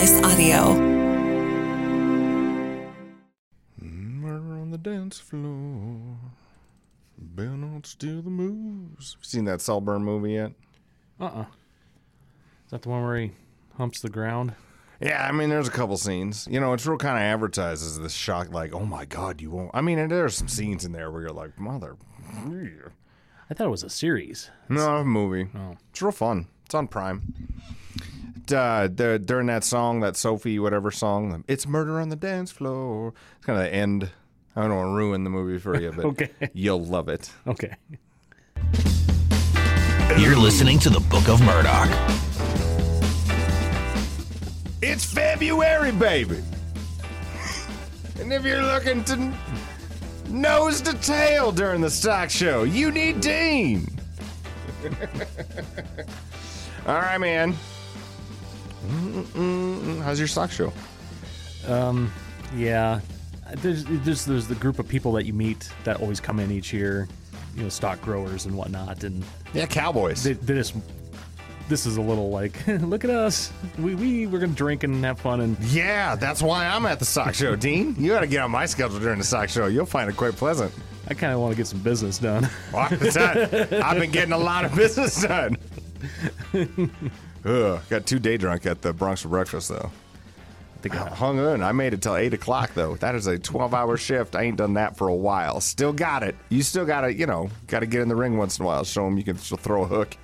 Slice Audio. Murder on the dance floor. Better not steal the moves. Seen that Saltburn movie yet? Uh uh Is that the one where he humps the ground? Yeah, I mean, there's a couple scenes. You know, it's real kind of advertises this shock, like, oh my God, you won't. I mean, and there's some scenes in there where you're like, mother. I thought it was a series. No, a movie. Oh. It's real fun. It's on Prime. Uh, the, during that song, that Sophie whatever song, it's murder on the dance floor. It's kind of the end. I don't want to ruin the movie for you, but Okay. you'll love it. Okay. You're listening to the Book of Murdoch. It's February, baby. And if you're looking to nose to tail during the stock show, you need Dean. All right, man. Mm-mm-mm. How's your stock show? Um, yeah. There's, there's there's the group of people that you meet that always come in each year, you know, stock growers and whatnot, and Yeah, Cowboys. they, they just this is a little like, look at us, we we we're gonna drink and have fun, and yeah, that's why I'm at the stock show, Dean. You got to get on my schedule during the stock show. You'll find it quite pleasant. I kind of want to get some business done. Well. I've been getting a lot of business done. Ugh, got too day drunk at the Broncs for breakfast though. I think I- Hung in. I made it till eight o'clock though. That is a twelve hour shift. I ain't done that for a while. Still got it. You still got to, you know, got to get in the ring once in a while. Show them you can still throw a hook.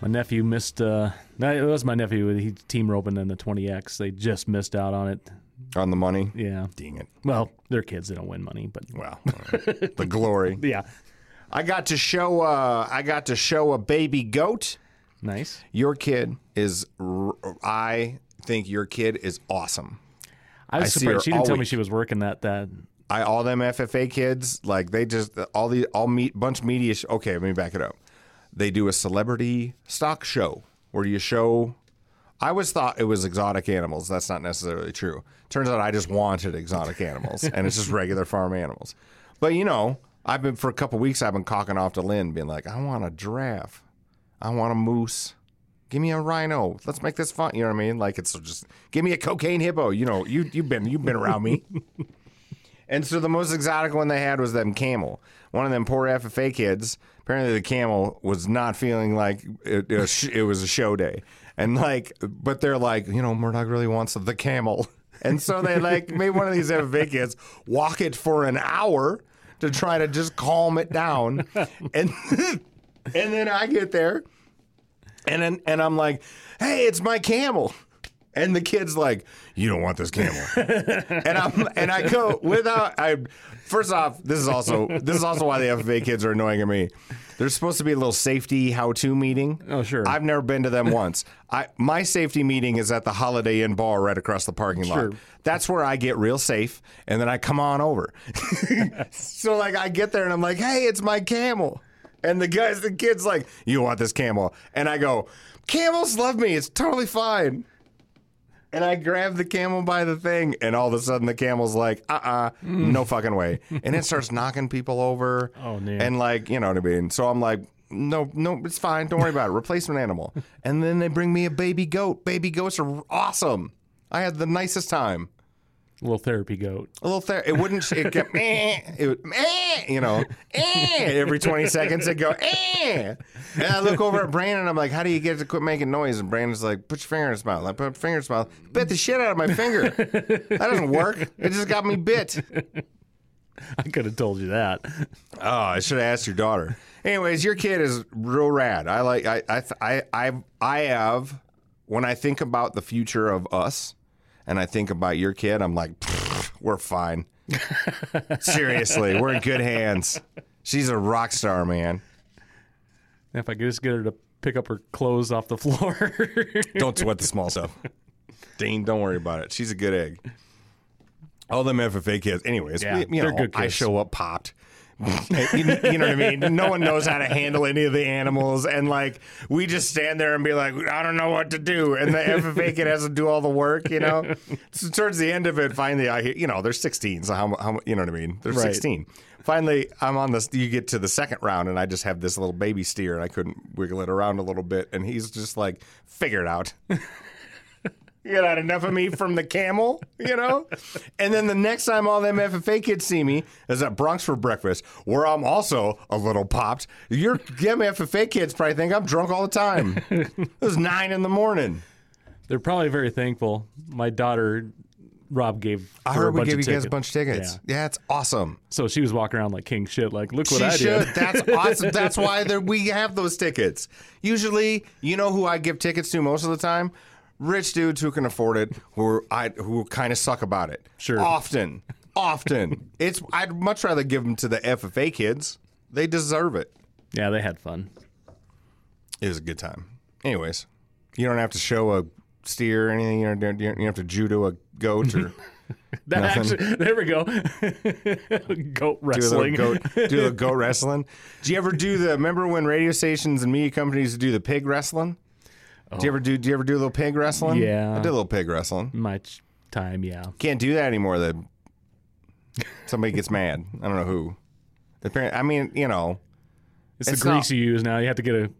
my nephew missed. uh no, it was my nephew. He team roping in the 20x. They just missed out on it. On the money. Yeah. Dang it. Well, they're kids. They don't win money, but Well, the glory. yeah, I got to show. Uh, I got to show a baby goat. nice. Your kid is. r- I think your kid is awesome. I was I see surprised. her She didn't all tell me week. she was working that that. I all them FFA kids like they just all the all meet bunch of media. Sh- okay, let me back it up. They do a celebrity stock show where you show. I always thought it was exotic animals. That's not necessarily true. Turns out I just wanted exotic animals, and it's just regular farm animals. But you know, I've been for a couple weeks. I've been cocking off to Lynn, being like, "I want a giraffe, I want a moose, give me a rhino. Let's make this fun." You know what I mean? Like it's just give me a cocaine hippo. You know, you you've been you've been around me. And so the most exotic one they had was them camel. One of them poor FFA kids. Apparently the camel was not feeling like it, it, was, it was a show day, and like, but they're like, you know, Murdoch really wants the camel, and so they like made one of these FFA kids walk it for an hour to try to just calm it down, and and then I get there, and then and I'm like, hey, it's my camel. And the kid's like, "You don't want this camel," and I'm and I go without. I first off, this is also this is also why the FFA kids are annoying at me. There's supposed to be a little safety how-to meeting. Oh, sure. I've never been to them once. I my safety meeting is at the Holiday Inn bar right across the parking lot. That's where I get real safe, and then I come on over. so like I get there and I'm like, "Hey, it's my camel," and the guys, the kid's like, "You want this camel?" And I go, "Camels love me. It's totally fine." And I grab the camel by the thing, and all of a sudden the camel's like, uh uh no fucking way. And it starts knocking people over. Oh, man. And like, you know what I mean? So I'm like, no, no, it's fine. Don't worry about it. Replacement animal. And then they bring me a baby goat. Baby goats are awesome. I had the nicest time. Little therapy goat. A little ther- it wouldn't it kept eh, it would eh, you know eh, every 20 seconds it go eh. and I look over at Brandon I'm like how do you get it to quit making noise? And Brandon's like put your finger in his mouth. I put your finger in his mouth. Bit the shit out of my finger. That doesn't work. It just got me bit. I could have told you that. oh I should have asked your daughter. Anyways your kid is real rad. I like I I I I, I have when I think about the future of us and I think about your kid I'm like we're fine Seriously, we're in good hands. She's a rock star, man. If I could just get her to pick up her clothes off the floor. Don't sweat the small stuff. Dean, don't worry about it. She's a good egg. All them FFA kids. Anyways, Yeah, we- you they're know, I show up popped. you, you know what I mean? No one knows how to handle any of the animals, and like we just stand there and be like, I don't know what to do, and the FFA kid has to do all the work. You know. so towards the end of it, finally, I hear you know they're 16, so how, how you know what I mean? They're Right. 16. Finally, I'm on this. You get to the second round, and I just have this little baby steer, and I couldn't wiggle it around a little bit, and he's just like, figure it out. You got enough of me from the camel, you know? And then the next time all them FFA kids see me is at Broncs for breakfast, where I'm also a little popped. Your them FFA kids probably think I'm drunk all the time. it was nine in the morning. They're probably very thankful. My daughter, Rob, gave. I heard we gave you guys a bunch of tickets. Yeah. Yeah, it's awesome. So she was walking around like king shit. Like, look what she I should. did. That's awesome. That's why we have those tickets. Usually, you know who I give tickets to most of the time? Rich dudes who can afford it, who I who kind of suck about it. Sure. Often, often. It's I'd much rather give them to the FFA kids. They deserve it. Yeah, they had fun. It was a good time. Anyways, you don't have to show a steer or anything. You don't, you don't have to judo a goat or That Nothing. actually, there we go. Goat do a wrestling. goat, do little goat wrestling. Do you ever do the? Remember when radio stations and media companies do the pig wrestling? Do you ever do? Do you ever do a little pig wrestling? Yeah. I did a little pig wrestling. Much time, yeah. Can't do that anymore. That somebody gets mad. I don't know who. Apparently, I mean, you know, It's, It's the grease you use now. You have to get a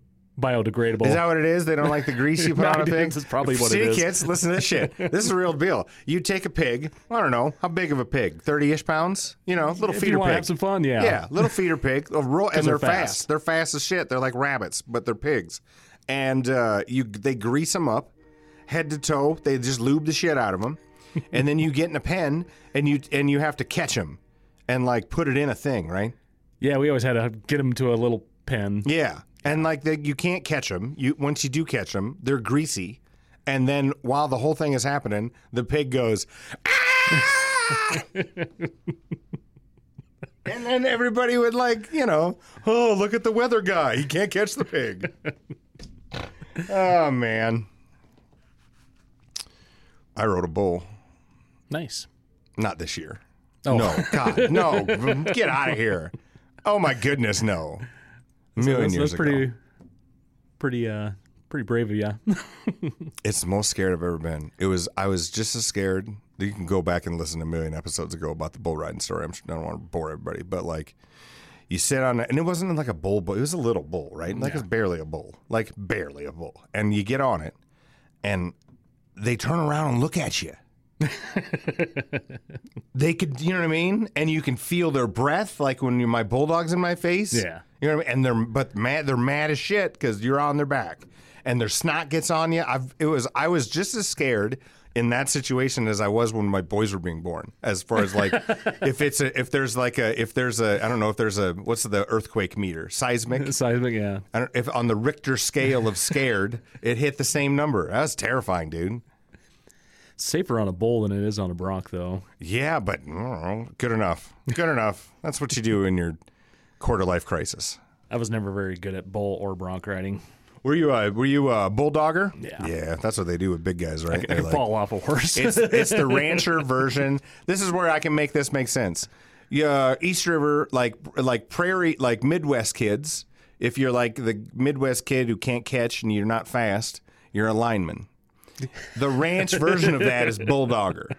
biodegradable. is that what it is? They don't like the grease you put No, on a pig. that's probably what it City is. kids, listen to this shit. This is a real deal. You take a pig. I don't know how big of a pig, thirty-ish pounds. You know, little if feeder you pig. have some fun, yeah. Yeah, little feeder pig, a ro- and they're, they're fast. fast. They're fast as shit. They're like rabbits, but they're pigs. And uh, you, they grease them up, head to toe. They just lube the shit out of them, and then you get in a pen and you and you have to catch them, and like put it in a thing, right? Yeah, we always had to get them to a little pen. Yeah, and like they, you can't catch them. You once you do catch them, they're greasy, and then while the whole thing is happening, the pig goes. "Ah!" And then everybody would like, you know, oh, look at the weather guy. He can't catch the pig. oh, man. I rode a bull. Nice. Not this year. Oh. No, God, no. Get out of here. Oh, my goodness, no. A million That's, years that's pretty, ago. pretty, uh, pretty brave of you. It's the most scared I've ever been. It was, I was just as scared. You can go back and listen to a million episodes ago about the bull riding story. I'm, I don't want to bore everybody, but like, you sit on it, and it wasn't like a bull, but it was a little bull, right? Like it's barely a bull, like barely a bull. And you get on it, and they turn around and look at you. they could, you know what I mean? And you can feel their breath, like when my bulldog's in my face. Yeah. you know what I mean. And they're but mad, they're mad as shit because you're on their back, and their snot gets on you. I've it was I was just as scared in that situation as I was when my boys were being born. As far as like if it's a if there's like a if there's a I don't know if there's a what's the earthquake meter seismic. Seismic, yeah. I don't, if on the Richter scale of scared, it hit the same number. That's terrifying, dude. It's safer on a bull than it is on a bronc, though. Yeah, but know. good enough. Good enough. That's what you do in your quarter life crisis. I was never very good at bull or bronc riding. Were you a were you a bulldogger? Yeah. yeah. That's what they do with big guys, right? I They're could like- fall off a horse. it's it's the rancher version. This is where I can make this make sense. Yeah, East River, like like prairie, like Midwest kids. If you're like the Midwest kid who can't catch and you're not fast, you're a lineman. The ranch version of that is bulldogger.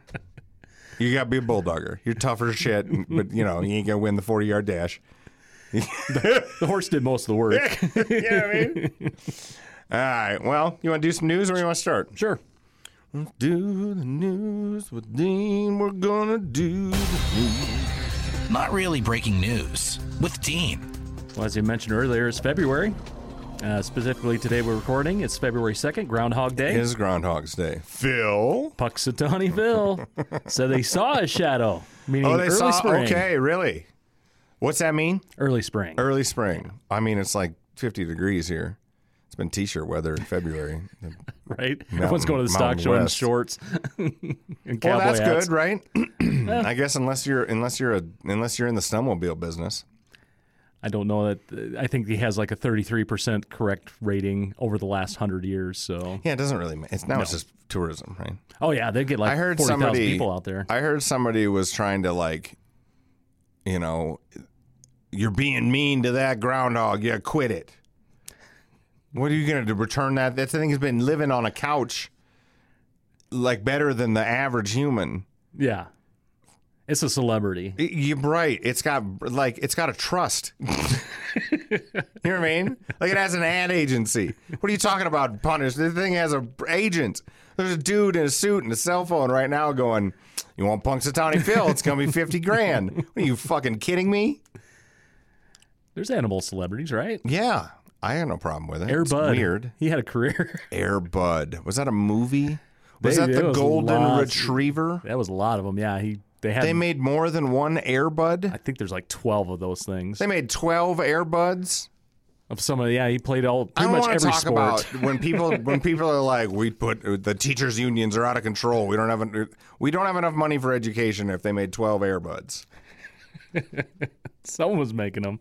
You got to be a bulldogger. You're tougher shit, but you know you ain't gonna win the 40 yard dash. the horse did most of the work. you know what I mean? All right. Well, you want to do some news or you want to start? sure. Do the news with Dean. We're gonna do the news. Not really breaking news with Dean. Well, as you mentioned earlier, it's February. Uh, specifically, today we're recording. It's February 2nd, Groundhog Day. It is Groundhog's Day. Phil. Punxsutawney Phil said they saw a shadow, meaning Oh, they early saw. spring. Okay, really? What's that mean? Early spring. Early spring. I mean, it's like 50 degrees here. It's been t-shirt weather in February. right? Everyone's going to the stock show in shorts and well, that's hats. good, right? I guess unless you're unless you're a unless you're in the snowmobile business. I don't know that. I think he has like a 33% correct rating over the last hundred years. So, Yeah, it doesn't really. matter. It's now it's just tourism, right? oh yeah, they get like I heard 40,000 somebody people out there. I heard somebody was trying to like, you know, you're being mean to that groundhog. Yeah, quit it. What are you gonna do? Return that? That thing has been living on a couch, like better than the average human. Yeah, it's a celebrity. Y- You're right. It's got like it's got a trust. you know what I mean? Like it has an ad agency. What are you talking about? Punish. This thing has a agent. There's a dude in a suit and a cell phone right now going, "You want Punxsutawney Phil? It's gonna be fifty grand." What, are you fucking kidding me? There's animal celebrities, right? Yeah, I had no problem with it. Air It's Bud. weird. He had a career. Air Bud. Was that a movie? Was They- that the Golden lots- Retriever? that was a lot of them. Yeah, he they had. They made more than one Airbud. I think there's like 12 of those things. They made twelve Airbuds Of some of yeah, he played all I pretty don't much every talk sport. about when people when people are like, we put the teachers unions are out of control. We don't have we don't have enough money for education. If they made twelve Airbuds, Someone was making them.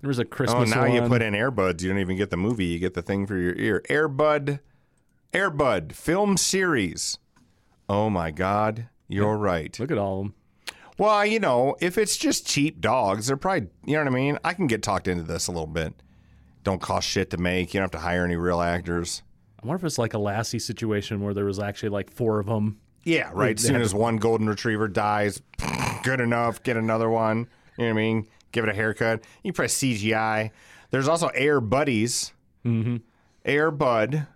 There was a Christmas. oh, Christmas now you put in Air Buds. You don't even get the movie. You get the thing for your ear. Airbud, Airbud film series. Oh my God, you're right. Look at all of them. Well, you know, if it's just cheap dogs, they're probably, you know what I mean? I can get talked into this a little bit. Don't cost shit to make. You don't have to hire any real actors. I wonder if it's like a Lassie situation where there was actually like four of them. Yeah, right. As soon as one golden retriever dies, good enough, get another one. You know what I mean? Give it a haircut. You press CGI. There's also Air Buddies. Mm-hmm. Air Bud.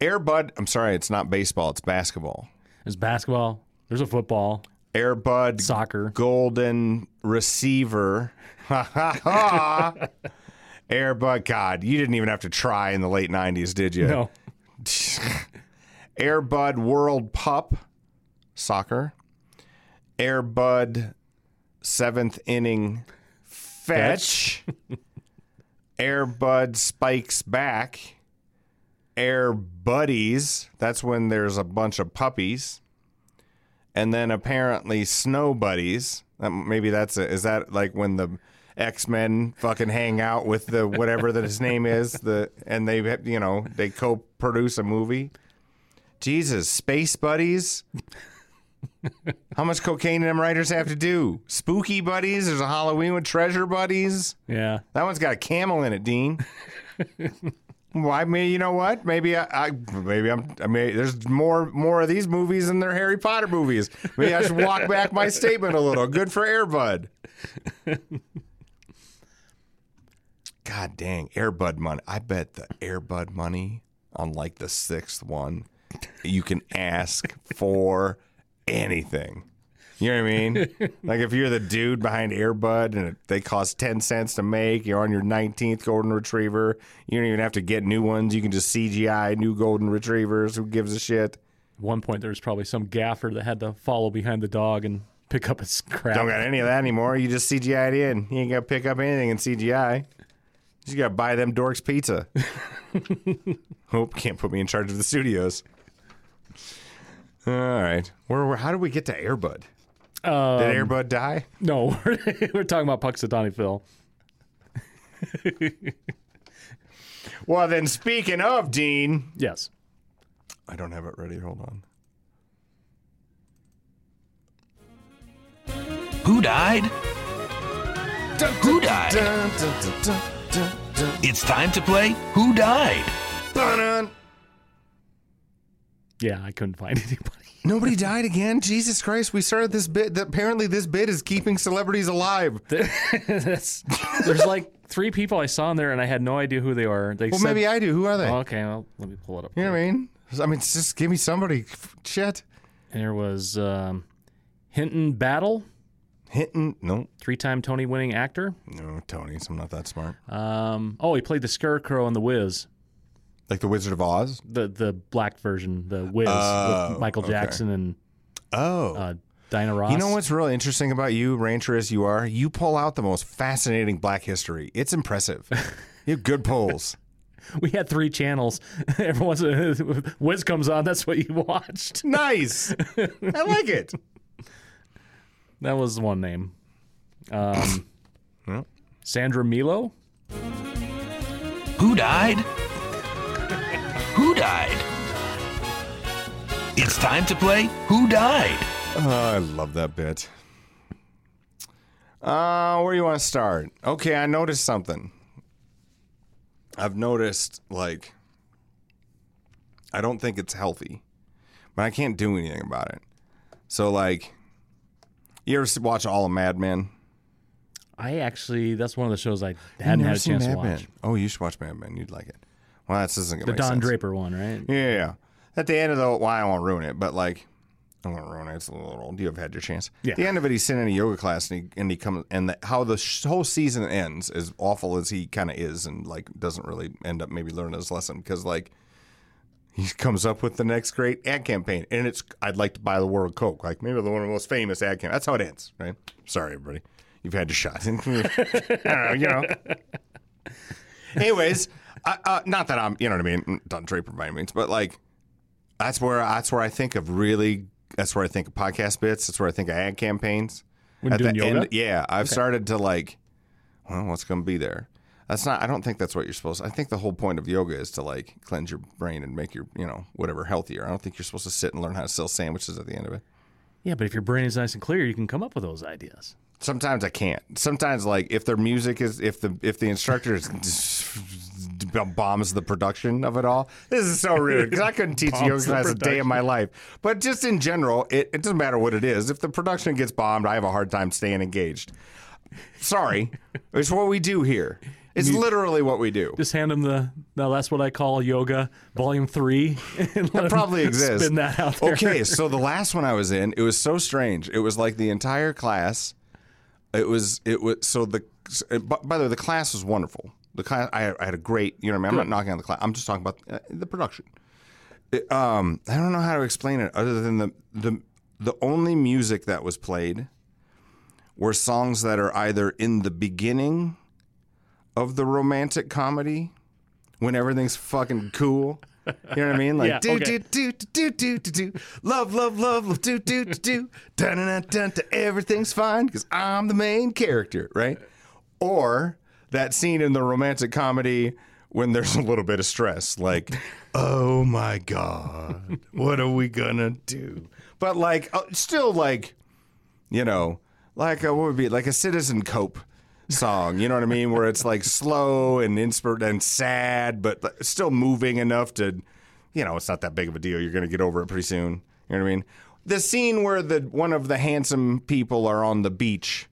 Air Bud. I'm sorry, it's not baseball, it's basketball. There's basketball. There's a football, Air Bud soccer. golden receiver. Ha ha ha. Air Bud. God, you didn't even have to try in the late 90s, did you? No, Air Bud World Pup soccer. Air Bud seventh inning fetch. Air Bud spikes back. Air Buddies. That's when there's a bunch of puppies. And then apparently Snow Buddies. Maybe that's a, is that like when the X Men fucking hang out with the whatever that his name is the and they you know they co-produce a movie. Jesus, Space Buddies. How much cocaine do them writers have to do? Spooky Buddies. There's a Halloween with Treasure Buddies. yeah, That one's got a camel in it, Dean. Why? Maybe you know what? Maybe I, I maybe I'm. I mean, there's more more of these movies than there Harry Potter movies. Maybe I should walk back my statement a little. Good for Airbud. God dang, Airbud money. I bet the Airbud money on like the sixth one, you can ask for anything. You know what I mean? like if you're the dude behind Airbud and they cost 10 cents to make, you're on your 19th golden retriever. You don't even have to get new ones. You can just CGI new golden retrievers. Who gives a shit? At one point there was probably some gaffer that had to follow behind the dog and pick up its crap. Don't got any of that anymore. You just CGI it in. You ain't got to pick up anything in CGI. You just got to buy them dorks pizza. Hope can't put me in charge of the studios. All right. Where, where how did we get to Airbud? Um, Did Airbud die? No, we're, we're talking about Punxsutawney Phil. Well, then speaking of Dean, Yes. I don't have it ready. Hold on. Who died? Who died? Dun, dun, dun, dun, dun, dun, It's time to play Who Died? Yeah, I couldn't find anybody. Nobody died again. Jesus Christ! We started this bit. That apparently, this bit is keeping celebrities alive. That's, there's like three people I saw in there, and I had no idea who they were. They Well, said, maybe I do. Who are they? Okay, well, let me pull it up. you know what I mean? I mean, just give me somebody. Shit. There was um, Hinton Battle, Hinton. No, three-time Tony-winning actor. no, Tony's. I'm not that smart. Um, oh, he played the Scarecrow in The Wiz, Like the Wizard of Oz. the the black version, The Wiz Oh, with Michael okay. Jackson and Oh. uh, Diana Ross. you know what's really interesting about you, rancher as you are? You pull out the most fascinating black history. It's impressive. you have good pulls. We had three channels. Every once in Wiz comes on. That's what you watched. Nice. I like it. That was one name. Um, Well. Sandra Milo. Who died? Who died? It's time to play Who Died? Oh, I love that bit. Uh, where do you want to start? Okay, I noticed something. I've noticed, like, I don't think it's healthy, but I can't do anything about it. So, like, you ever watch all of Mad Men? I actually, that's one of the shows I hadn't had a chance to watch. Oh, you should watch Mad Men. You'd like it. Well, this isn't The gonna make Don sense. Draper one, right? Yeah, yeah, yeah. at the end of the well, I won't ruin it, but like I won't ruin it. It's a little old. You have had your chance. Yeah. At the end of it, he's sitting in a yoga class and he and he comes and the, how the sh- whole season ends, as awful as he kind of is, and like doesn't really end up maybe learning his lesson because like he comes up with the next great ad campaign, and it's I'd like to buy the world Coke, like maybe the one of the most famous ad campaign. That's how it ends, right? Sorry, everybody, you've had your shot. I don't know, you know. Anyways, uh, uh, not that I'm, you know what I mean, Don Draper by any means, but like that's where that's where I think of really. That's where I think of podcast bits. That's where I think of ad campaigns. When doing yoga? yeah, I've started to like, well, what's going to be there? That's not. I don't think that's what you're supposed. to I think the whole point of yoga is to like cleanse your brain and make your, you know, whatever healthier. I don't think you're supposed to sit and learn how to sell sandwiches at the end of it. Yeah, but if your brain is nice and clear, you can come up with those ideas. Sometimes I can't. Sometimes like if their music is if the if the instructor is bombs the production of it all. This is so rude because I couldn't teach a yoga class a day in my life. But just in general, it, it doesn't matter what it is. If the production gets bombed, I have a hard time staying engaged. Sorry, it's what we do here. It's literally what we do. Just hand them the. No, that's what I call yoga, volume three. and 'em probably exists. Spin that out there. Okay, so the last one I was in, it was so strange. It was like the entire class. It was it was so the. By the way, the class was wonderful. The class I, I had a great. You know, what I mean, I'm not knocking on the class. I'm just talking about uh, the production. It, um, I don't know how to explain it other than the the the only music that was played were songs that are either in the beginning of the romantic comedy when everything's fucking cool. You know what I mean? Like Yeah, do, okay. do do do do do do love love love love do do do do dun dun dun dun everything's fine because I'm the main character, right? Or that scene in the romantic comedy when there's a little bit of stress, like, oh my god, what are we gonna do? But like, uh, still like, you know, like uh, what would be like a Citizen Cope song, you know what I mean? Where it's like slow and inspired and sad, but still moving enough to, you know, it's not that big of a deal. You're gonna get over it pretty soon. You know what I mean? The scene where the one of the handsome people are on the beach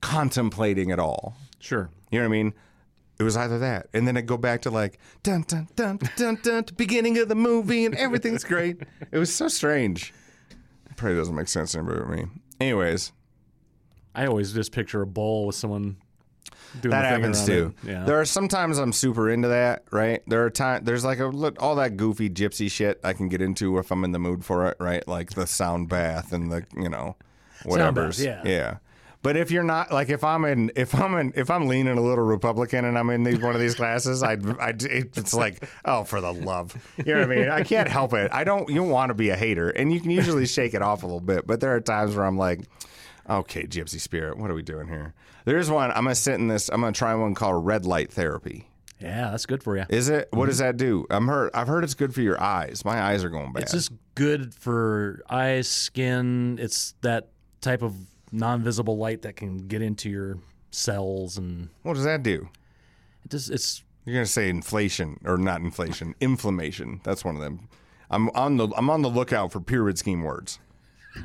contemplating it all. Sure. You know what I mean? It was either that, and then it go back to like dun dun dun dun dun, beginning of the movie, and everything's great. It was so strange. Probably doesn't make sense to anybody but me. Anyways, I always just picture a bowl with someone doing that the happens too. it. Yeah. There are sometimes I'm super into that, right? There are times there's like a look all that goofy gypsy shit I can get into if I'm in the mood for it, right? Like the sound bath and the you know whatever. bath, yeah. yeah. But if you're not like if I'm in if I'm in if I'm leaning a little Republican and I'm in these, one of these classes, I I it's like oh for the love, you know what I mean? I can't help it. I don't you don't want to be a hater, and you can usually shake it off a little bit. But there are times where I'm like, okay, Gypsy Spirit, what are we doing here? There's one I'm gonna sit in this. I'm gonna try one called red light therapy. yeah, that's good for you. Is it? What does mm-hmm. that do? I'm heard. I've heard it's good for your eyes. My eyes are going bad. It's just good for eyes, skin. It's that type of non-visible light that can get into your cells, and what does that do? it just it's You're gonna say inflation or not inflation? inflammation. That's one of them. I'm on the I'm on the lookout for pyramid scheme words.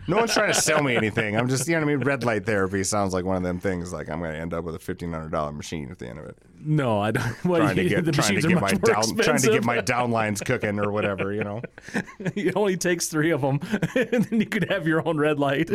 No one's trying to sell me anything. I'm just you know what I mean. Red light therapy sounds like one of them things. Like I'm gonna end up with a fifteen hundred dollar machine at the end of it. No, I don't. Well, Trying to get the trying to are get my more down expensive. trying to get my downlines cooking or whatever. You know. it only takes three of them, and then you could have your own red light.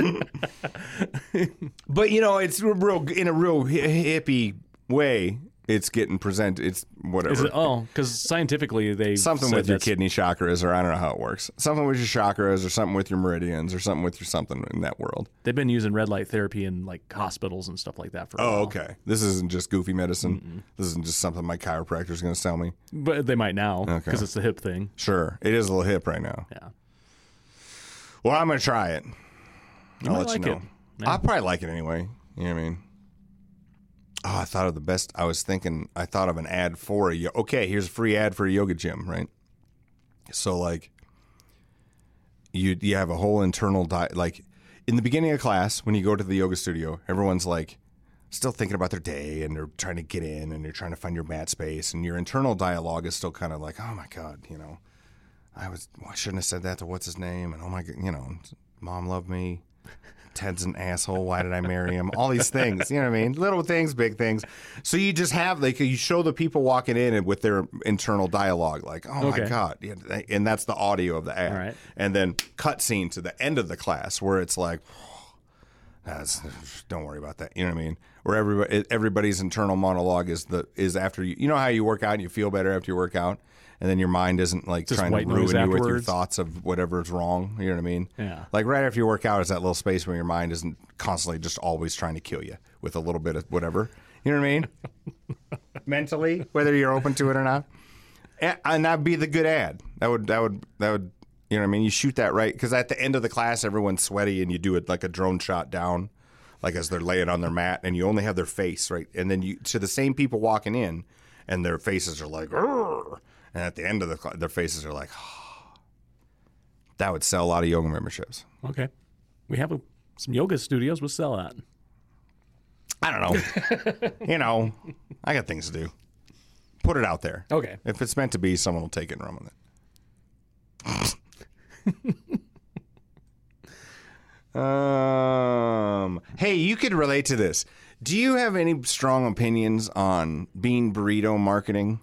But you know, it's real in a real hi- hippie way. It's getting presented. It's whatever. Is it? Oh, because scientifically they something with your that's- kidney chakras, or I don't know how it works. Something with your chakras, or something with your meridians, or something with your something in that world. They've been using red light therapy in like hospitals and stuff like that for. A Oh, okay. This isn't just goofy medicine. This isn't just something my chiropractor's going to sell me. But they might now because Okay. it's the hip thing. Sure, it is a little hip right now. Yeah. Well, I'm going to try it. I'll might let like you it. know. Yeah. I'll probably like it anyway. You know what I mean? Oh, I thought of the best. I was thinking. I thought of an ad for a. Okay, here's a free ad for a yoga gym, right? So like, you you have a whole internal. Like in the beginning of class, when you go to the yoga studio, everyone's like still thinking about their day and they're trying to get in and you're trying to find your mat space and your internal dialogue is still kind of like, oh my god, you know, I was well, I shouldn't have said that to what's his name and oh my god, you know, mom loved me. Ted's an asshole. Why did I marry him? All these things, you know what I mean? Little things, big things. So you just have like you show the people walking in and with their internal dialogue, like, "Oh Okay. my god," and that's the audio of the ad. Right. And then cut scene to the end of the class where it's like, that's, don't worry about that. You know what I mean? Where everybody everybody's internal monologue is the is after you. You know how you work out and you feel better after you work out, and then your mind isn't like Just trying to ruin you with your thoughts of whatever's wrong. You know what I mean? Yeah. Like right after you work out is that little space where your mind isn't constantly just always trying to kill you with a little bit of whatever. You know what I mean? Mentally, whether you're open to it or not. And, and that'd be the good ad. That would that would that would you know what I mean? You shoot that right because at the end of the class, everyone's sweaty, and you do it like a drone shot down, like as they're laying on their mat, and you only have their face right, and then you to the same people walking in, and their faces are like, "Arr!" And at the end of the their faces are like, that would sell a lot of yoga memberships. Okay. We have a, some yoga studios. We'll sell that. I don't know. you know, I got things to do. Put it out there. Okay. If it's meant to be, someone will take it and run with it. um, hey, you could relate to this. Do you have any strong opinions on bean burrito marketing?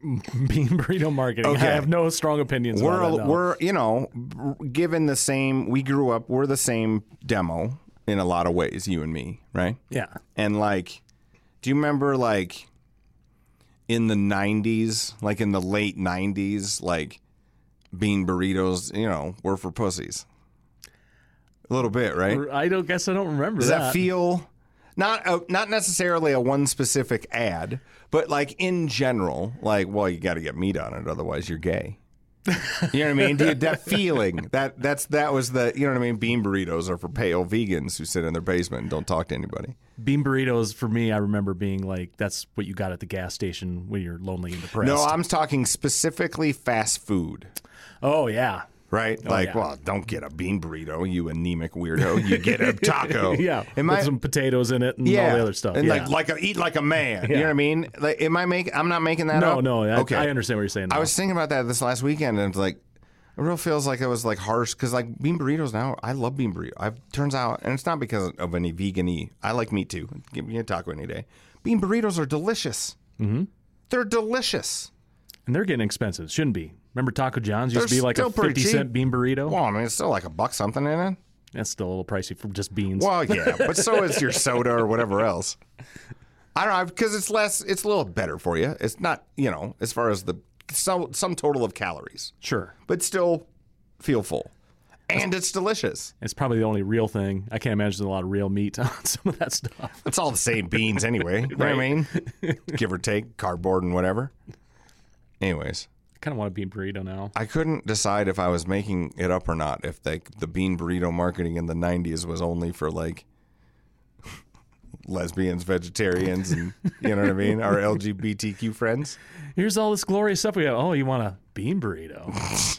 Bean burrito marketing. Okay. I have no strong opinions. We're about that, no. we're you know given the same. We grew up. We're the same demo in a lot of ways. You and me, right? yeah. And like, do you remember like in the '90s, like in the late '90s, like bean burritos, you know, were for pussies. A little bit, right? I don't guess I don't remember Does that. that feel not a, not necessarily a one specific ad, but like in general, like well, you got to get meat on it, otherwise you're gay. You know what I mean? Dude, that feeling that that's that was the you know what I mean. Bean burritos are for pale vegans who sit in their basement and don't talk to anybody. Bean burritos for me, I remember being like that's what you got at the gas station when you're lonely and depressed. No, I'm talking specifically fast food. oh yeah, Right? like, yeah. well, don't get a bean burrito, you anemic weirdo. You get a taco. yeah. Am I, some potatoes in it and yeah. all the other stuff. And yeah. like, like a, eat like a man. You know what I mean? Like, am I making? I'm not making that no, up. no. I, okay. I understand what you're saying. I was thinking about that this last weekend, and it's like, it real feels like it was like harsh because like bean burritos now. I love bean burrito. I turns out, and it's not because of any vegan-y. I like meat too. Give me a taco any day. Bean burritos are delicious. Mm-hmm. They're delicious. and they're getting expensive. Shouldn't be. Remember Taco John's used They're to be like a still pretty fifty cent cheap. bean burrito. Well, I mean, it's still like a buck something in it. That's still a little pricey for just beans. Well, yeah, but so is your soda or whatever else. I don't know because it's less. It's a little better for you. It's not, you know, as far as the some some total of calories, Sure. but still feel full, and it's delicious. It's probably the only real thing. I can't imagine a lot of real meat on some of that stuff. It's all the same beans anyway. You know what I mean? Give or take, cardboard and whatever. Anyways, kind of want a bean burrito now. I couldn't decide if I was making it up or not. If like the bean burrito marketing in the '90s was only for like lesbians, vegetarians, and you know what I mean, our LGBTQ friends. Here's all this glorious stuff we have. Oh, you want a bean burrito?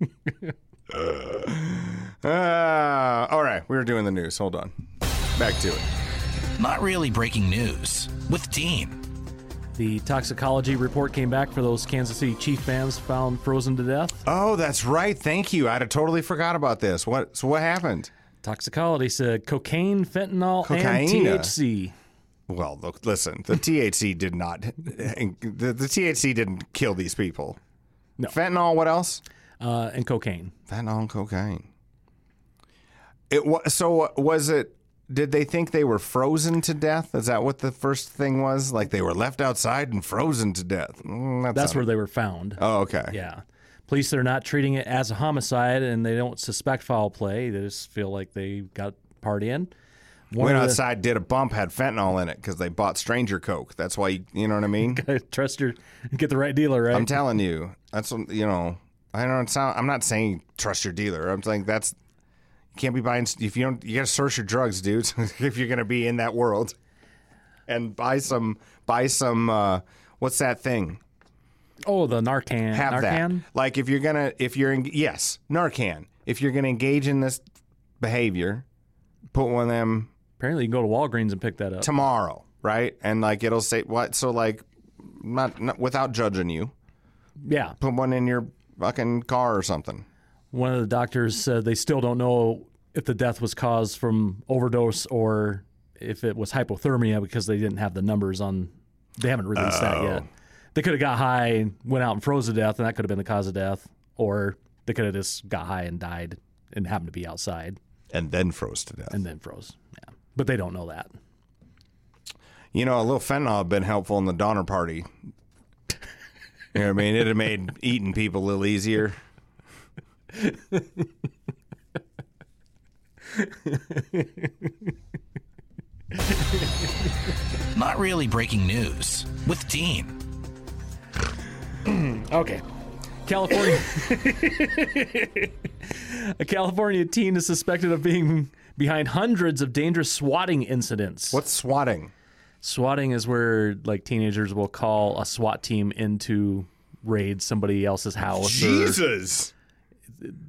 Ah, all right, we were doing the news. Hold on, back to it. Not really breaking news with Dean. The toxicology report came back for those Kansas City Chief fans found frozen to death. Oh, that's right. Thank you. I'd have totally forgot about this. What? So what happened? Toxicology said cocaine, fentanyl, and THC. Well, look, listen. The THC did not. The, the THC didn't kill these people. No. Fentanyl. What else? Uh, and cocaine. Fentanyl and cocaine. It was so. Was it? Did they think they were frozen to death? Is that what the first thing was? Like they were left outside and frozen to death. Mm, that That's where they were found. Oh, okay. Yeah. Police are not treating it as a homicide and they don't suspect foul play. They just feel like they got part in. One Went of the- outside, did a bump, had fentanyl in it because they bought stranger coke. That's why you, you know what I mean. trust your get the right dealer, right? I'm telling you, that's what you know. I don't sound. I'm not saying trust your dealer. I'm saying that's you can't be buying if you don't. You got to source your drugs, dudes. if you're gonna be in that world, and buy some, buy some. Uh, what's that thing? oh, the Narcan. Have Narcan? that. Like if you're gonna, if you're in, yes, Narcan. If you're gonna engage in this behavior, put one of them Apparently, you can go to Walgreens and pick that up. tomorrow, right? And like it'll say what. So like, not, not without judging you, yeah. put one in your fucking car or something. One of the doctors said they still don't know if the death was caused from overdose or if it was hypothermia because they didn't have the numbers on. They haven't released that yet. Oh. They could have got high, and went out and froze to death, and that could have been the cause of death. Or they could have just got high and died and happened to be outside And then froze to death. and then froze. Yeah, but they don't know that. You know, a little fentanyl had been helpful in the Donner Party. You know what I mean? It'd have made eating people a little easier. Not really breaking news with Dean. Okay. California. a California teen is suspected of being behind hundreds of dangerous swatting incidents. What's swatting? Swatting is where like teenagers will call a SWAT team into raid somebody else's house. Jesus. there-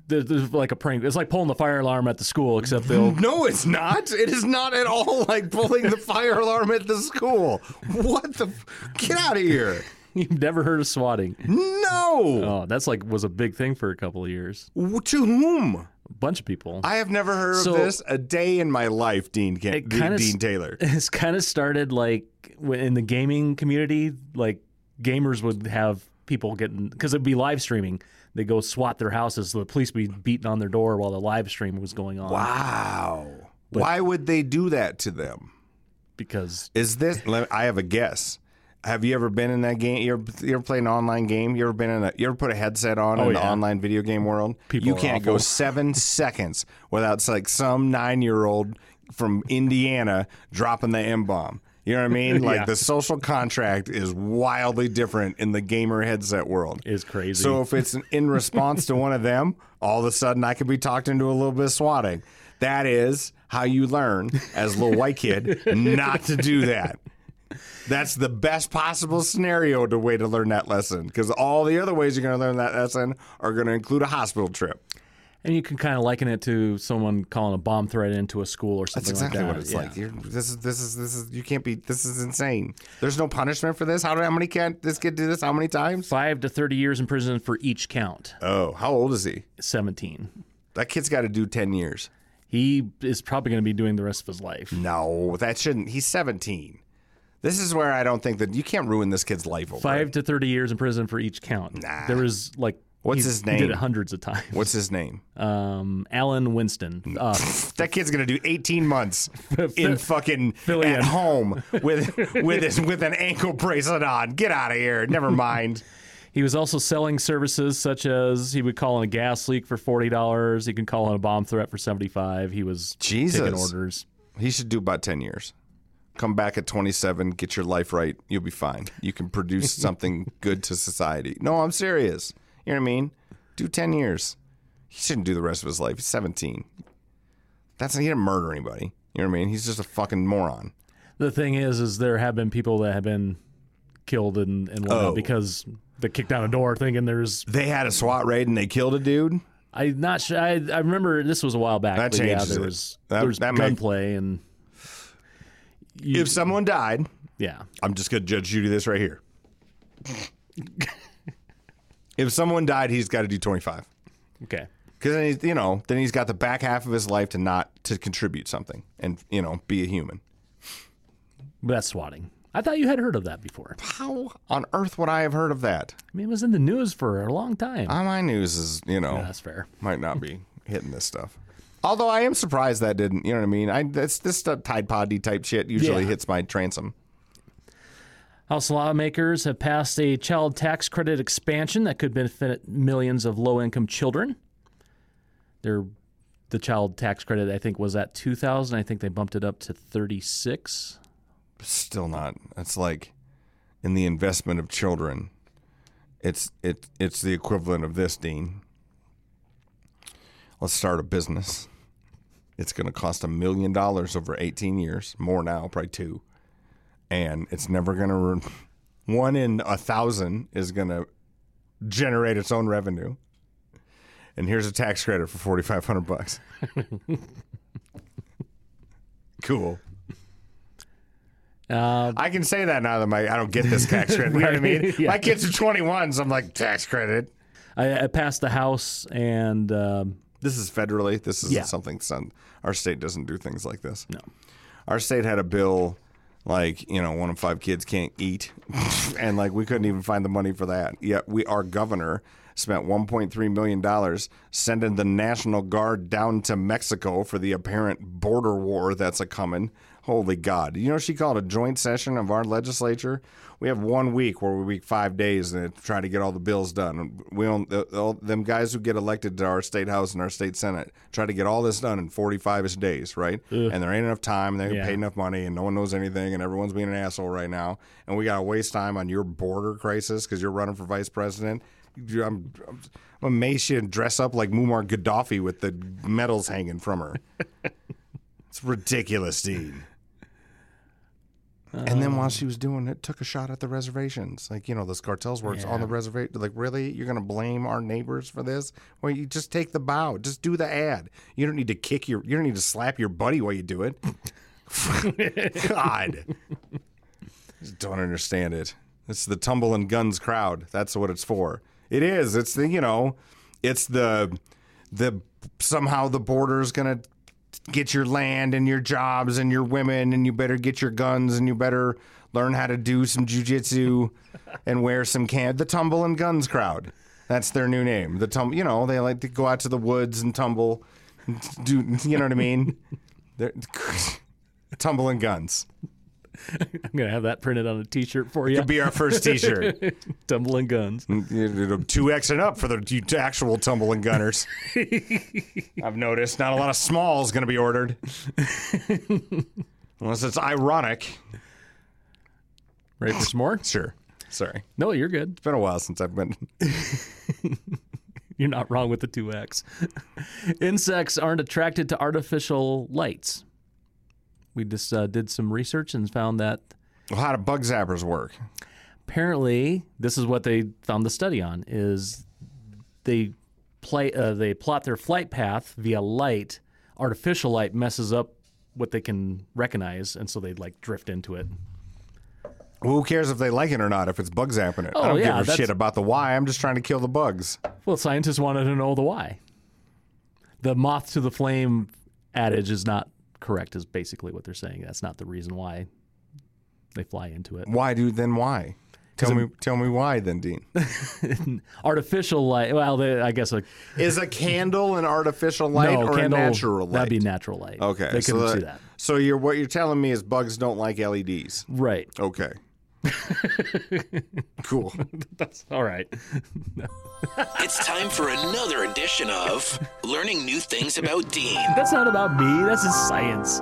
there's like a prank. It's like pulling the fire alarm at the school, except they'll. No, it's not. It is not at all like pulling the fire alarm at the school. What the? Get out of here. You've never heard of swatting? No. Oh, that's like was a big thing for a couple of years. W- To whom? A bunch of people. I have never heard So- of this a day in my life, Dean Ken- It Dean, kinda Dean Taylor. it's kind of started like in the gaming community. Like gamers would have people getting because it'd be live streaming. They go swat their houses, so the police would be beating on their door while the live stream was going on. Wow. Why would they do that to them? Because Is this? I have a guess. Have you ever been in that game? You ever, you ever played an online game? You ever been in a? You ever put a headset on oh, in the online video game world? People you can't go seven seconds without like some nine year old from Indiana dropping the M bomb. You know what I mean? Like Yeah. the social contract is wildly different in the gamer headset world. is crazy. So if it's in response to one of them, all of a sudden I could be talked into a little bit of swatting. That is how you learn as a little white kid not to do that. That's the best possible scenario to way to learn that lesson because all the other ways you're going to learn that lesson are going to include a hospital trip. And you can kind of liken it to someone calling a bomb threat into a school or That's something exactly like that. what it's Yeah. like. You're, this is this is this is you can't be. This is insane. There's no punishment for this. How, how many can this kid do this? How many times? Five to thirty years in prison for each count. Oh, how old is he? Seventeen. That kid's got to do ten years. He is probably going to be doing the rest of his life. No, that shouldn't. He's 17. This is where I don't think that you can't ruin this kid's life over Five it. to thirty years in prison for each count. Nah. There was like What's he's- his He did name? it hundreds of times. What's his name? Um, Alan Winston. Uh, That kid's gonna do 18 months in fucking Fill at home with with his with an ankle bracelet on. Get out of here. Never mind. he was also selling services such as he would call in a gas leak for forty dollars. He could call in a bomb threat for seventy five. He was Jesus. taking orders. He should do about 10 years. Come back at 27, get your life right. You'll be fine. You can produce something good to society. No, I'm serious. You know what I mean? Do 10 years. He shouldn't do the rest of his life. He's 17. That's he didn't murder anybody. You know what I mean? He's just a fucking moron. The thing is, is there have been people that have been killed and, and whatnot Oh. because they kicked down a door thinking there's. They had a SWAT raid and they killed a dude. I'm not sure. I, I remember this was a while back. That but yeah, changes there it. was That- there was that make- gunplay and you, If someone died, yeah. I'm just going to judge Judy this right here. if someone died, he's got to do 25. Okay. Because then he's, you know, then he's got the back half of his life to not to contribute something and you know be a human. That's swatting. I thought you had heard of that before. How on earth would I have heard of that? I mean, it was in the news for a long time. On my news is you know Yeah, that's fair. might not be hitting this stuff. Although I am surprised that didn't. You know what I mean? I that's this stuff Tide Poddy type shit usually Yeah. hits my transom. House lawmakers have passed a child tax credit expansion that could benefit millions of low income children. Their the child tax credit I think was at 2000. I think they bumped it up to 36. Still not. It's like in the investment of children. It's it it's the equivalent of this, Dean. Let's start a business. It's going to cost a million dollars over 18 years, more now, probably two. And it's never going to, re- one in a thousand is going to generate its own revenue. And here's a tax credit for 4,500 bucks. cool. Uh, I can say that now that my I don't get this tax credit. You know what I mean? Yeah. My kids are 21, so I'm like tax credit. I, I passed the House, and um, This is federally. This isn't Yeah. something some our state doesn't do things like this. No. Our state had a bill like, you know, one of five kids can't eat and like we couldn't even find the money for that. Yet we our governor spent 1.3 million dollars sending the National Guard down to Mexico for the apparent border war that's a coming. Holy God. You know she called a joint session of our legislature? We have one week where we week five days and try to get all the bills done. We the, all, them guys who get elected to our state house and our state senate try to get all this done in 45 ish days, right? And there ain't enough time, and they don't Yeah. pay enough money, and no one knows anything, and everyone's being an asshole right now. And we got to waste time on your border crisis because you're running for vice president. I'm, I'm amazed didn't dress up like Muammar Gaddafi with the medals hanging from her. it's ridiculous, Dean. And then while um, she was doing it, took a shot at the reservations. Like, you know, those cartels works on the reservation. Like, really? You're going to blame our neighbors for this? Well, you just take the bow. Just do the ad. You don't need to kick your, you don't need to slap your buddy while you do it. God. Just don't understand it. It's the tumble and guns crowd. That's what it's for. It is. It's the, you know, it's the, the, somehow the border's going to get your land and your jobs and your women and you better get your guns and you better learn how to do some jujitsu and wear some can the tumble and guns crowd. That's their new name. The tumble you know they like to go out to the woods and tumble do you know what i mean? They're, tumble and guns I'm gonna have that printed on a T-shirt for you. could be our first t-shirt Tumbling guns. Mm, 2x um, and up for the actual tumbling gunners i've noticed not a lot of small is going to be ordered unless it's ironic Ready for some more? Sure. Sorry. No, you're good. It's been a while since I've been. You're not wrong with the two X. Insects aren't attracted to artificial lights. We just uh, did some research and found that Well, how do bug zappers work? apparently this is what they found the study on is they play uh, they plot their flight path via light artificial light messes up what they can recognize and so they like drift into it Who cares if they like it or not? If it's bug zapping it, I Oh, don't yeah, give a that's- shit about the why. I'm just trying to kill the bugs. well scientists wanted to know the why the moth to the flame adage is not correct is basically what they're saying that's not the reason why they fly into it Why do then? Why? Tell me. Tell me why then, Dean. artificial light well they, i guess like Is a candle an artificial light no, or candle, a natural light? that'd be natural light okay. they so couldn't see that- that So you're what you're telling me is bugs don't like LEDs. right Okay. cool. that's all right It's time for another edition of Learning New Things About Dean. That's not about me. That's his science.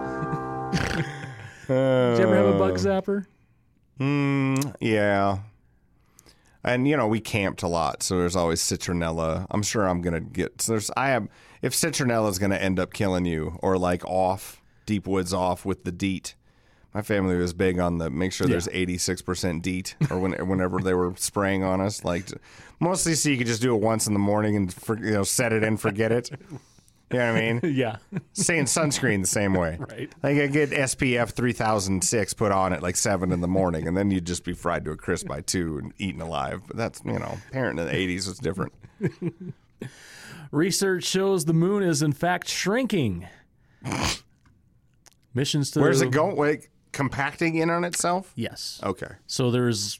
Did you ever have a bug zapper? Mm, yeah. And you know we camped a lot, so there's always citronella. I'm sure I'm gonna get. So there's I am if citronella is gonna end up killing you or like off deep woods off with the DEET. My family was big on the make sure there's 86% DEET or when, whenever they were spraying on us. Like mostly so you could just do it once in the morning and for, you know set it and forget it. You know what I mean? Yeah. Saying sunscreen the same way. Right. Like I get SPF 3006 put on at like 7 in the morning, and then you'd just be fried to a crisp by 2 and eaten alive. But that's, you know, parent in the 80s was different. Research shows the moon is in fact shrinking. Missions to Where's it going? Like, compacting in on itself? Yes. Okay. So there's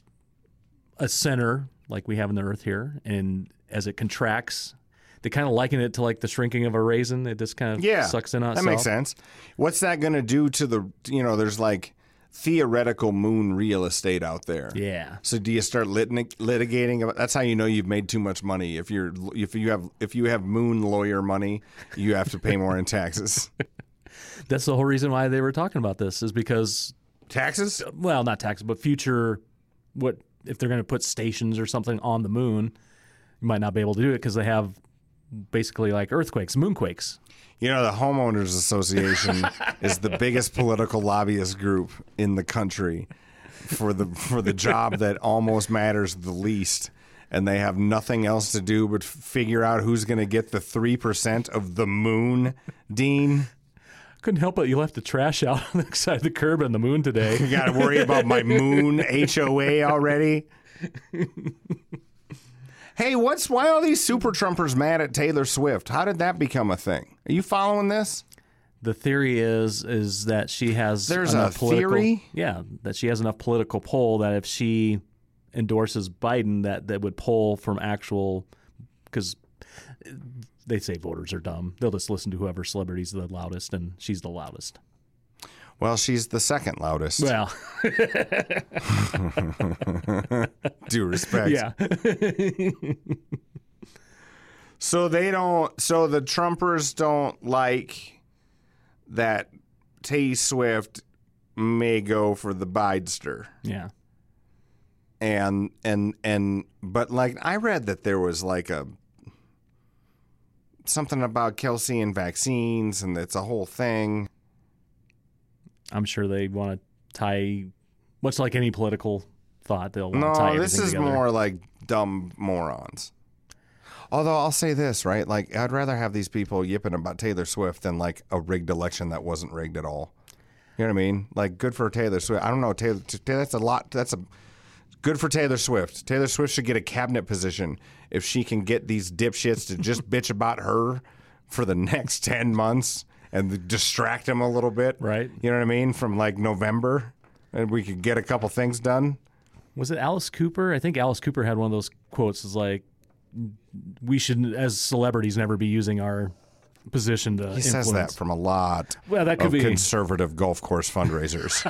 a center like we have in the Earth here, and as it contracts, they kind of liken it to like the shrinking of a raisin. It just kind of Yeah. sucks in on That itself. makes sense. What's that going to do to the, you know, there's like theoretical moon real estate out there. Yeah. So do you start litig- litigating about that's how you know you've made too much money. If you're if you have if you have moon lawyer money, you have to pay more in taxes. That's the whole reason why they were talking about this is because taxes? well, not taxes, but future what if they're going to put stations or something on the moon, you might not be able to do it because they have basically like earthquakes, moonquakes. You know, the homeowners association is the biggest political lobbyist group in the country for the for the job that almost matters the least. And they have nothing else to do but figure out who's going to get the 3% of the moon, Dean. Couldn't help it. You left the trash out on the side of the curb on the moon today. You got to worry about my moon HOA already. Hey, what's why are these super Trumpers mad at Taylor Swift? How did that become a thing? Are you following this? The theory is is that she has There's enough a political, theory? Yeah, that she has enough political pull that if she endorses Biden, that that would pull from actual because they say voters are dumb. They'll just listen to whoever celebrity's the loudest, and she's the loudest. Well, she's the second loudest. Well, Due respect. yeah, So they don't. So the Trumpers don't like that T Swift may go for the Bidester, yeah. and and and but like I read that there was like a something about Kelsey and vaccines, and it's a whole thing. I'm sure they want to tie, much like any political thought, they'll want to tie No, this is together. more like dumb morons. Although I'll say this, right? Like I'd rather have these people yipping about Taylor Swift than like a rigged election that wasn't rigged at all. You know what I mean? Like good for Taylor Swift. I don't know Taylor. That's a lot. That's a good for Taylor Swift. Taylor Swift should get a cabinet position if she can get these dipshits to just bitch about her for the next ten months and distract them a little bit. Right. You know what I mean? From like November, and we could get a couple things done. Was it Alice Cooper? I think Alice Cooper had one of those quotes. Is like, we should, as celebrities, never be using our position to He says that from a lot Well, that could of be- conservative golf course fundraisers.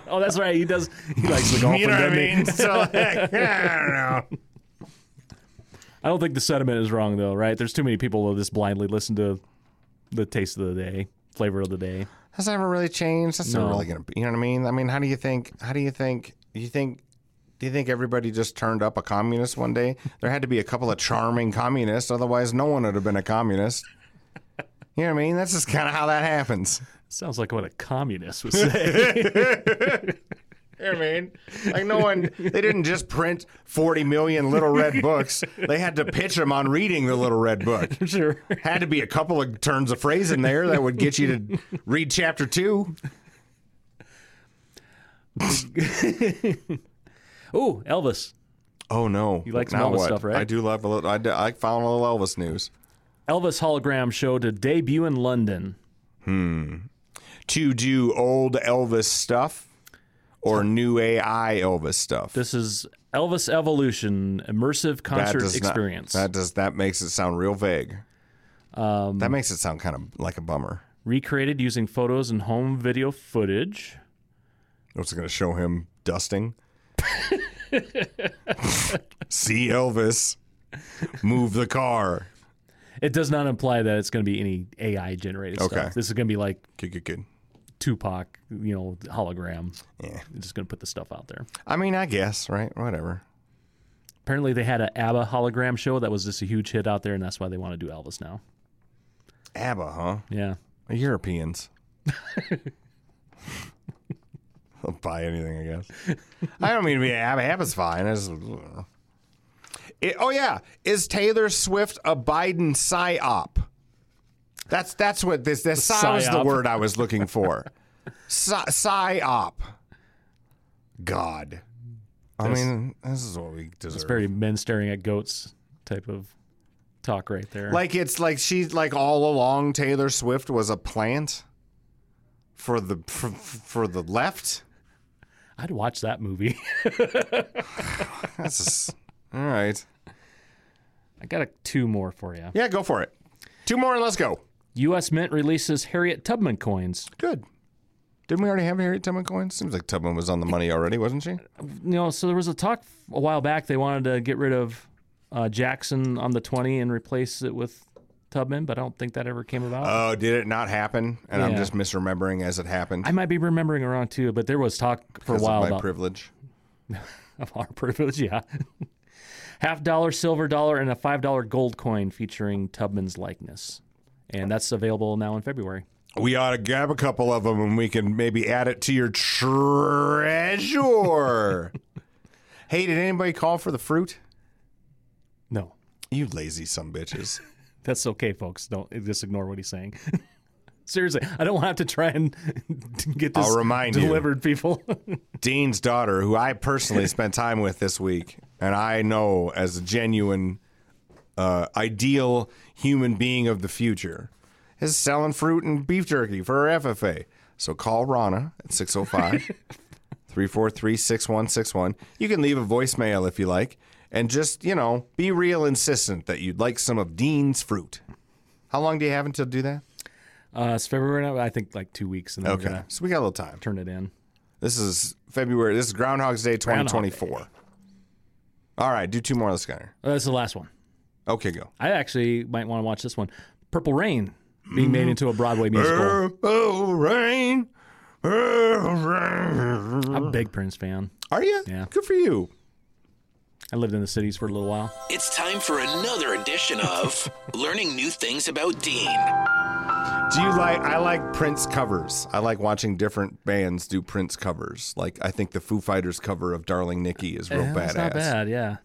Oh, that's right. He does. He likes the golf. you know what I mean? So, like, I don't know. I don't think the sentiment is wrong though, right? There's too many people that just blindly listen to the taste of the day, flavor of the day. Has never really changed? That's No. not really going to be. You know what I mean? I mean, how do you think? How do you think? Do you think? Do you think everybody just turned up a communist one day? There had to be a couple of charming communists, otherwise, no one would have been a communist. You know what I mean? That's just kind of how that happens. Sounds like what a communist would say. You know what I mean? Like no one, they didn't just print 40 million little red books. They had to pitch them on reading the little red book. sure. Had to be a couple of turns of phrase in there that would get you to read chapter two. Oh, Elvis. Oh no! You like some now Elvis what? stuff, right? I do love a little. I, do- I found a little Elvis news. Elvis hologram show to debut in London. Hmm. To do old Elvis stuff or new AI Elvis stuff. This is Elvis Evolution immersive concert not- experience. that does that makes it sound real vague. Um, that makes it sound kind of like a bummer. Recreated using photos and home video footage. What's it going to show him dusting? See Elvis move the car. It does not imply that it's going to be any AI generated Okay. stuff. This is going to be like Good, good, good. Tupac, you know, hologram. Yeah. It's just going to put the stuff out there. I mean, I guess, right? Whatever. Apparently, they had an ABBA hologram show that was just a huge hit out there, and that's why they want to do Elvis now. ABBA, huh? Yeah. Europeans. I'll buy anything, I guess. I don't mean to be ABBA. ABBA's fine. I just, It- oh yeah, is Taylor Swift a Biden psyop? That's that's what this this that was the word I was looking for. Psy- psyop. God. I That's- mean, this is what we deserve. It's very men staring at goats type of talk right there. Like it's like she's like all along Taylor Swift was a plant for the for, for the left. I'd watch that movie. That's just, all right. I got a, two more for you. Yeah, go for it. Two more and let's go. U.S. Mint releases Harriet Tubman coins. Good. Didn't we already have Harriet Tubman coins? Seems like Tubman was on the money already, wasn't she? You know, so there was a talk a while back. They wanted to get rid of uh, Jackson on the 20 and replace it with Tubman, but I don't think that ever came about. Oh, did it not happen? And I'm just misremembering as it happened. I might be remembering wrong too, but there was talk for a because of while my about privilege. of our privilege. Yeah, half dollar silver dollar and a five dollar gold coin featuring Tubman's likeness, and that's available now in February. We ought to grab a couple of them and we can maybe add it to your treasure. hey, did anybody call for the fruit? No, You lazy some bitches. that's okay, folks. Don't just ignore what he's saying. Seriously, I don't have to try and get this I'll remind you. delivered, people. Dean's daughter, who I personally spent time with this week, and I know as a genuine, uh, ideal human being of the future, is selling fruit and beef jerky for her FFA. So call Rana at 605 343 6161. You can leave a voicemail if you like, and just, you know, be real insistent that you'd like some of Dean's fruit. How long do you have until do that? Uh, it's February now. I think like two weeks, and then we're Okay. gonna So we got a little time. turn it in. This is February. This is Groundhog's Day Groundhog 2024. All right, do two more of the Skyner. Uh, that's the last one. Okay, go. I actually might want to watch this one. Purple Rain being made into a Broadway musical. Oh, rain. I'm a big Prince fan. Are you? Yeah. Good for you. I lived in the cities for a little while. It's time for another edition of Learning New Things About Dean. Do you like? I like Prince covers. I like watching different bands do Prince covers. Like I think the Foo Fighters cover of "Darling Nikki" is real Yeah, badass. Not bad. Yeah.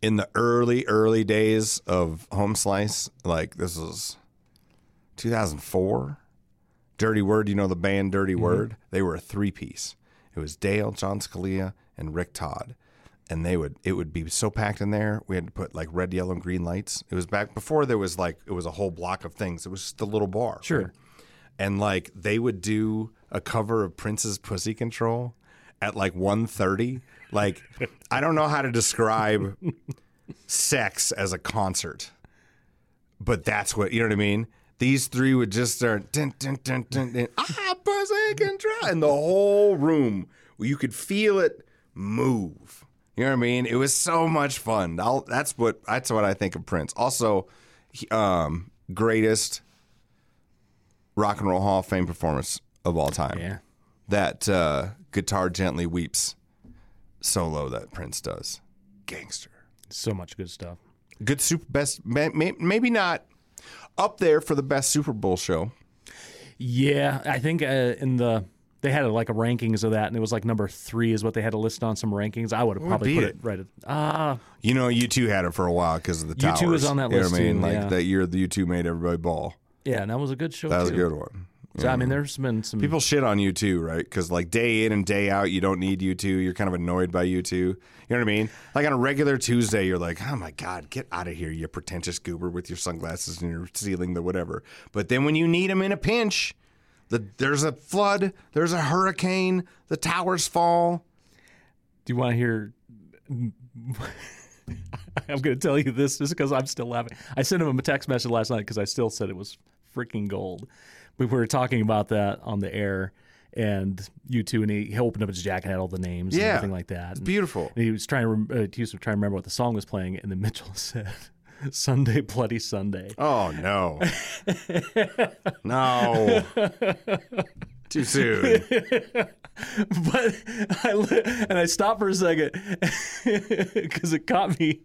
in the early early days of home slice like this was 2004 dirty word you know the band dirty mm-hmm. word they were a three piece it was dale john scalia and rick todd and they would it would be so packed in there we had to put like red yellow and green lights it was back before there was like it was a whole block of things it was just a little bar Sure. right? and like they would do a cover of Prince's Pussy Control at like 1.30. Like I don't know how to describe sex as a concert, but that's what you know what I mean. These three would just start dun, dun, dun, dun, dun, ah pussy control, and the whole room you could feel it move. You know what I mean? It was so much fun. I'll, that's what that's what I think of Prince. Also, he- um, greatest Rock and Roll Hall of Fame performance of all time. Yeah. That uh, guitar gently weeps solo that Prince does. Gangster. So much good stuff. Good super best may, may, maybe not up there for the best Super Bowl show. Yeah, I think uh, in the they had like a rankings of that, and it was like number three is what they had to list on some rankings. I would have probably put it? it right at ah. You know, U2 had it for a while because of the towers. U2 was on that list. you know what I mean? too, Like yeah. that year, the U2 made everybody ball. yeah, and that was a good show. That was a good one. So I mean, there's been some People shit on U2, right? Because like day in and day out, you don't need U2. You're kind of annoyed by U2. You know what I mean? Like on a regular Tuesday, you're like, oh my god, get out of here, you pretentious goober with your sunglasses and your ceiling, the whatever. But then when you need them in a pinch, the there's a flood, there's a hurricane, the towers fall. Do you want to hear? I'm going to tell you this just because I'm still laughing. I sent him a text message last night because I still said it was freaking gold. We were talking about that on the air, and U2, and he, he opened up his jacket, and had all the names, and Yeah. everything like that. It's And- beautiful. And he was trying to rem- uh, he was trying to remember what the song was playing, and then Mitchell said, "Sunday, Bloody Sunday." Oh no, no, too soon. but I li- and I stopped for a second because it caught me.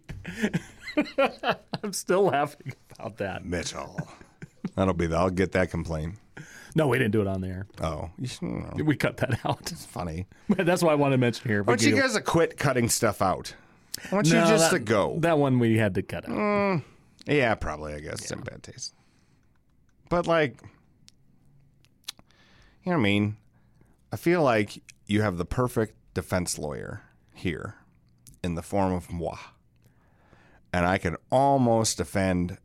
I'm still laughing about that. Mitchell, that'll be. the I'll get that complaint. No, we didn't do it on there. Oh, you should, you know, We cut that out. it's funny. That's why I want to mention here. Why don't you guys have quit cutting stuff out? Why don't you No, just that, to go? That one we had to cut out. Mm, yeah, probably. I guess it's in bad taste. But like, you know what I mean? I feel like you have the perfect defense lawyer here, in the form of moi, and I can almost defend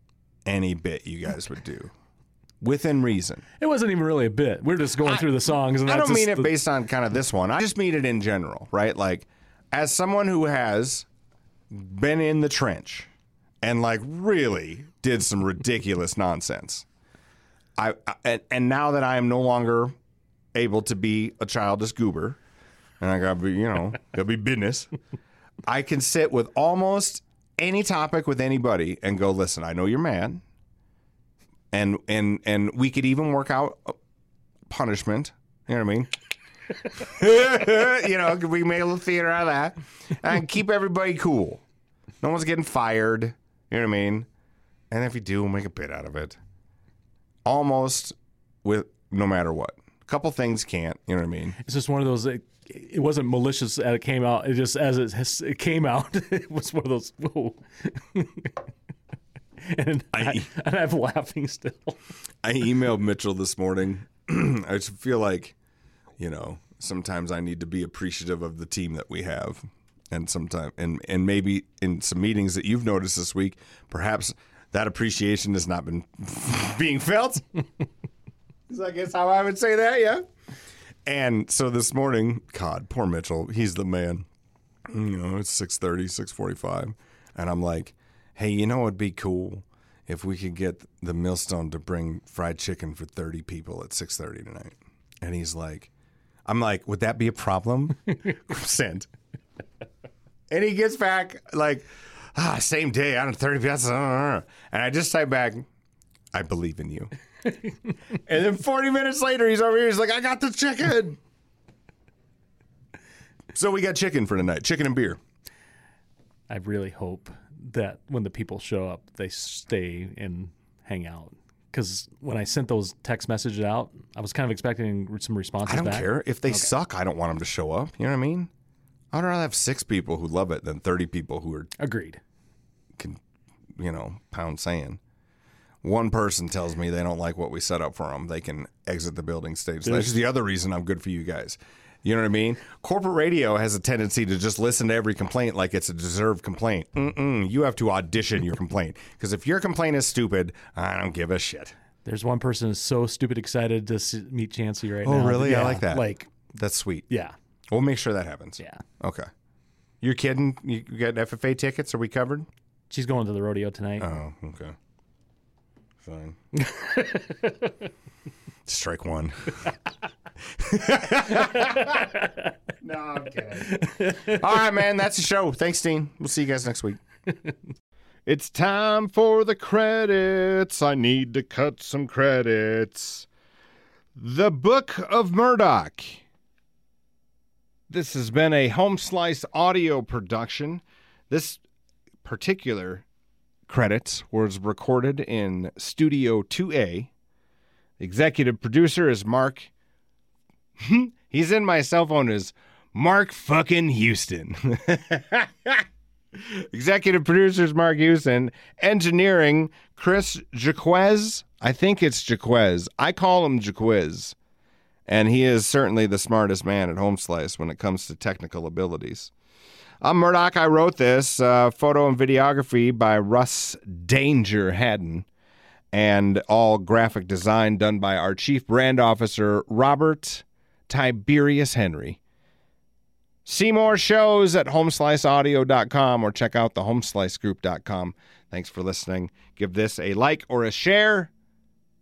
any bit you guys would do, within reason. It wasn't even really a bit. We're just going through the songs, and I that's don't just mean it the- based on kind of this one. I just mean it in general, right? Like, as someone who has been in the trench and like really did some ridiculous nonsense, I, I and, and now that I am no longer able to be a childish goober, and I gotta be, you know, gotta be business. I can sit with almost any topic with anybody and go, listen, I know you're mad, and and and we could even work out punishment. You know what I mean? you know, we make a little theater out of that and keep everybody cool. No one's getting fired. You know what I mean? And if you do, we'll make a bit out of it. Almost with no matter what. A couple things can't. You know what I mean? It's just one of those. It, it wasn't malicious as it came out. It just as it, has, it came out, it was one of those. Whoa. and I, and I'm laughing still. I emailed Mitchell this morning. I just feel like, you know, sometimes I need to be appreciative of the team that we have. and sometimes, and and maybe in some meetings that you've noticed this week, perhaps that appreciation has not been being felt. Is I guess how I would say that, yeah. And so this morning, God, poor Mitchell, he's the man. You know, it's 6.30, 6.45. And I'm like, hey, you know what'd be cool? If we could get the Millstone to bring fried chicken for 30 people at 6.30 tonight. And he's like, I'm like, would that be a problem? Sent. And he gets back like, ah, same day, out of 30 pesos. And I just type back, I believe in you. and then 40 minutes later, he's over here. He's like, I got the chicken. so we got chicken for tonight chicken and beer. I really hope that when the people show up, they stay and hang out. Because when I sent those text messages out, I was kind of expecting some responses I don't back. care. If they suck, I don't want them to show up. You know what I mean? I'd rather have six people who love it than 30 people who are, Agreed. can, you know, pound sand. One person tells me they don't like what we set up for them. They can exit the building stage. That's the other reason I'm good for you guys. You know what I mean? Corporate radio has a tendency to just listen to every complaint like it's a deserved complaint. Mm-mm. You have to audition your complaint because if your complaint is stupid, I don't give a shit. There's one person who's so stupid excited to meet Chancey right Oh, now. Oh, really? I like that. Like, That's sweet. yeah, We'll make sure that happens. yeah. Okay. You're kidding? You you got FFA tickets? Are we covered? She's going to the rodeo tonight. Oh, okay. Fine. Strike one. no, I'm kidding. All right, man. That's the show. Thanks, Dean. We'll see you guys next week. it's time for the credits. I need to cut some credits. The Book of Murdoch. This has been a home slice audio production. This particular credits was recorded in Studio 2A. Executive producer is Mark. He's in my cell phone as Mark fucking Houston. executive producers Mark Houston. Engineering, Chris Jaquez. I think it's Jaquez. I call him Jaquez. And he is certainly the smartest man at Home Slice when it comes to technical abilities. I'm Murdoch. I wrote this uh, photo and videography by Russ Danger Haddon, and all graphic design done by our chief brand officer, Robert Tiberius Henry. See more shows at homesliceaudio.com or check out the homeslicegroup.com. Thanks for listening. Give this a like or a share,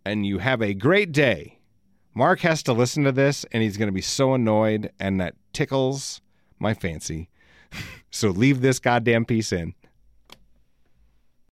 and you have a great day. Mark has to listen to this, and he's going to be so annoyed, and that tickles my fancy. So leave this goddamn piece in.